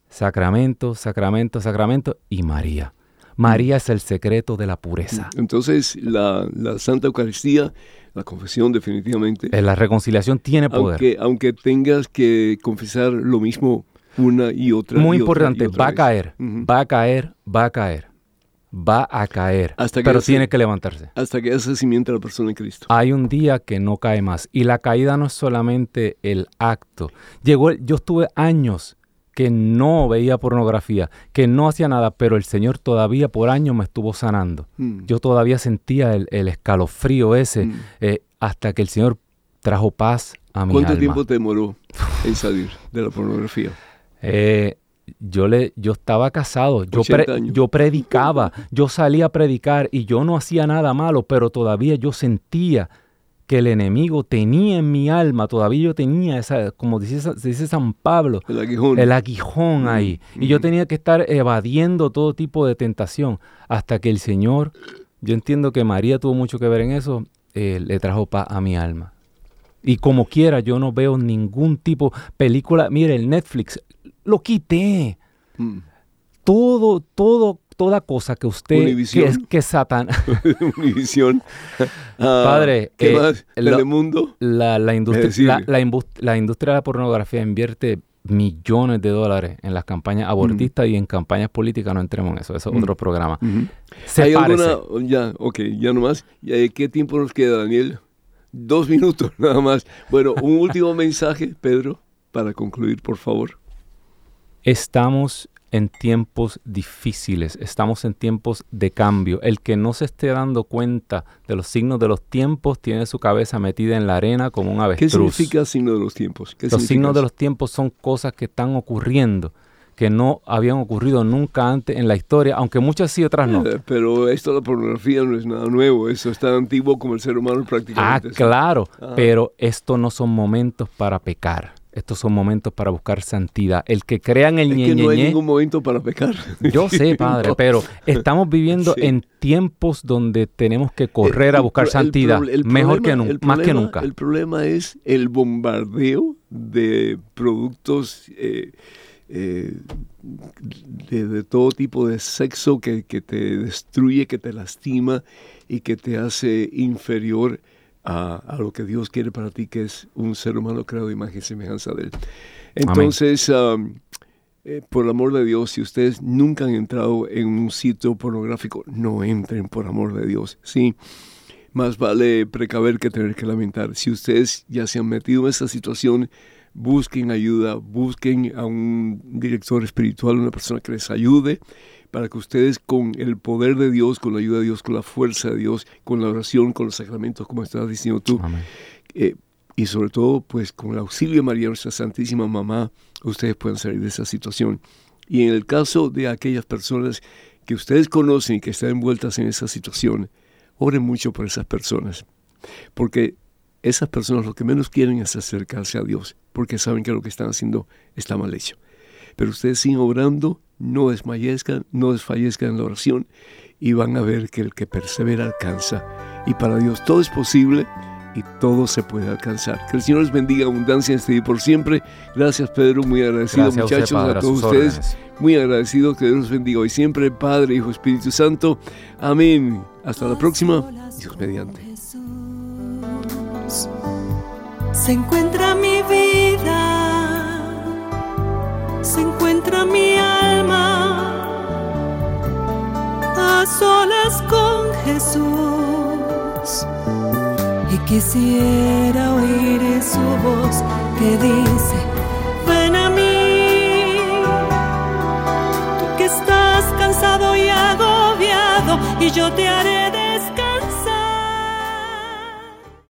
sacramento, sacramento, sacramento y María. María es el secreto de la pureza. Entonces, la, Santa Eucaristía, la confesión definitivamente. Eh, la reconciliación tiene poder. Aunque, aunque tengas que confesar lo mismo una y otra. Muy importante, va a caer, va a caer, va a caer va a caer, hasta pero tiene que levantarse. Hasta que hace cimiento la persona en Cristo. Hay un día que no cae más. Y la caída no es solamente el acto. Llegó, yo estuve años que no veía pornografía, que no hacía nada, pero el Señor todavía por años me estuvo sanando. Mm. Yo todavía sentía el, escalofrío ese, mm. eh, hasta que el Señor trajo paz a mi alma. ¿Cuánto tiempo te demoró en salir de la pornografía? Eh, yo le yo estaba casado, yo, yo predicaba, yo salía a predicar y yo no hacía nada malo, pero todavía yo sentía que el enemigo tenía en mi alma, todavía yo tenía esa, como dice, dice San Pablo, el aguijón, mm, ahí. Y yo mm. tenía que estar evadiendo todo tipo de tentación hasta que el Señor, yo entiendo que María tuvo mucho que ver en eso, eh, le trajo paz a mi alma. Y como quiera, yo no veo ningún tipo película. Mire, el Netflix, lo quité. Mm. Todo, todo, toda cosa que usted que, es, que Satán. Univisión. Ah, Padre, ¿qué eh, más? Telemundo. La, la, industria, la, industria de la pornografía invierte millones de dólares en las campañas abortistas y en campañas políticas, no entremos en eso, eso es otro programa. ¿Hay alguna, ya, ok, ya nomás, ¿qué tiempo nos queda, Daniel? Dos minutos nada más. Bueno, un último mensaje, Pedro, para concluir, por favor. Estamos en tiempos difíciles, estamos en tiempos de cambio. El que no se esté dando cuenta de los signos de los tiempos tiene su cabeza metida en la arena como un avestruz. ¿Qué significa signo de los tiempos? los signos de los tiempos son cosas que están ocurriendo que no habían ocurrido nunca antes en la historia, aunque muchas sí, otras no. Eh, pero esto de la pornografía no es nada nuevo, eso es tan antiguo como el ser humano prácticamente. Ah, claro, pero esto no son momentos para pecar. Estos son momentos para buscar santidad. El que crean el es que no hay ningún momento para pecar. Yo sé, padre, pero estamos viviendo en tiempos donde tenemos que correr a buscar santidad, mejor que nunca, más que nunca. El problema es el bombardeo de productos eh, eh, de, todo tipo de sexo que, que te destruye, que te lastima y que te hace inferior a, lo que Dios quiere para ti, que es un ser humano creado de imagen y semejanza de Él. Entonces, um, eh, por el amor de Dios, si ustedes nunca han entrado en un sitio pornográfico, no entren por amor de Dios. Sí, más vale precaver que tener que lamentar. Si ustedes ya se han metido en esta situación, busquen ayuda, busquen a un director espiritual, una persona que les ayude para que ustedes con el poder de Dios, con la ayuda de Dios, con la fuerza de Dios, con la oración, con los sacramentos, como estabas diciendo tú, eh, y sobre todo pues con el auxilio de María, nuestra Santísima Mamá, ustedes puedan salir de esa situación. Y en el caso de aquellas personas que ustedes conocen y que están envueltas en esa situación, oren mucho por esas personas, porque esas personas lo que menos quieren es acercarse a Dios, porque saben que lo que están haciendo está mal hecho. Pero ustedes siguen obrando no desmayezcan, no desfallezcan en la oración y van a ver que el que persevera alcanza. Y para Dios todo es posible y todo se puede alcanzar. Que el Señor les bendiga abundancia en este día por siempre. Gracias Pedro, muy agradecido muchachos, a, todos ustedes. Muy agradecido, que Dios los bendiga hoy siempre, Padre, Hijo, Espíritu Santo. Amén. Hasta la próxima, Dios mediante. Se encuentra mi vida, se encuentra mi alma. A solas con Jesús. Y quisiera oír su voz que dice, ven a mí, tú que estás cansado y agobiado y yo te haré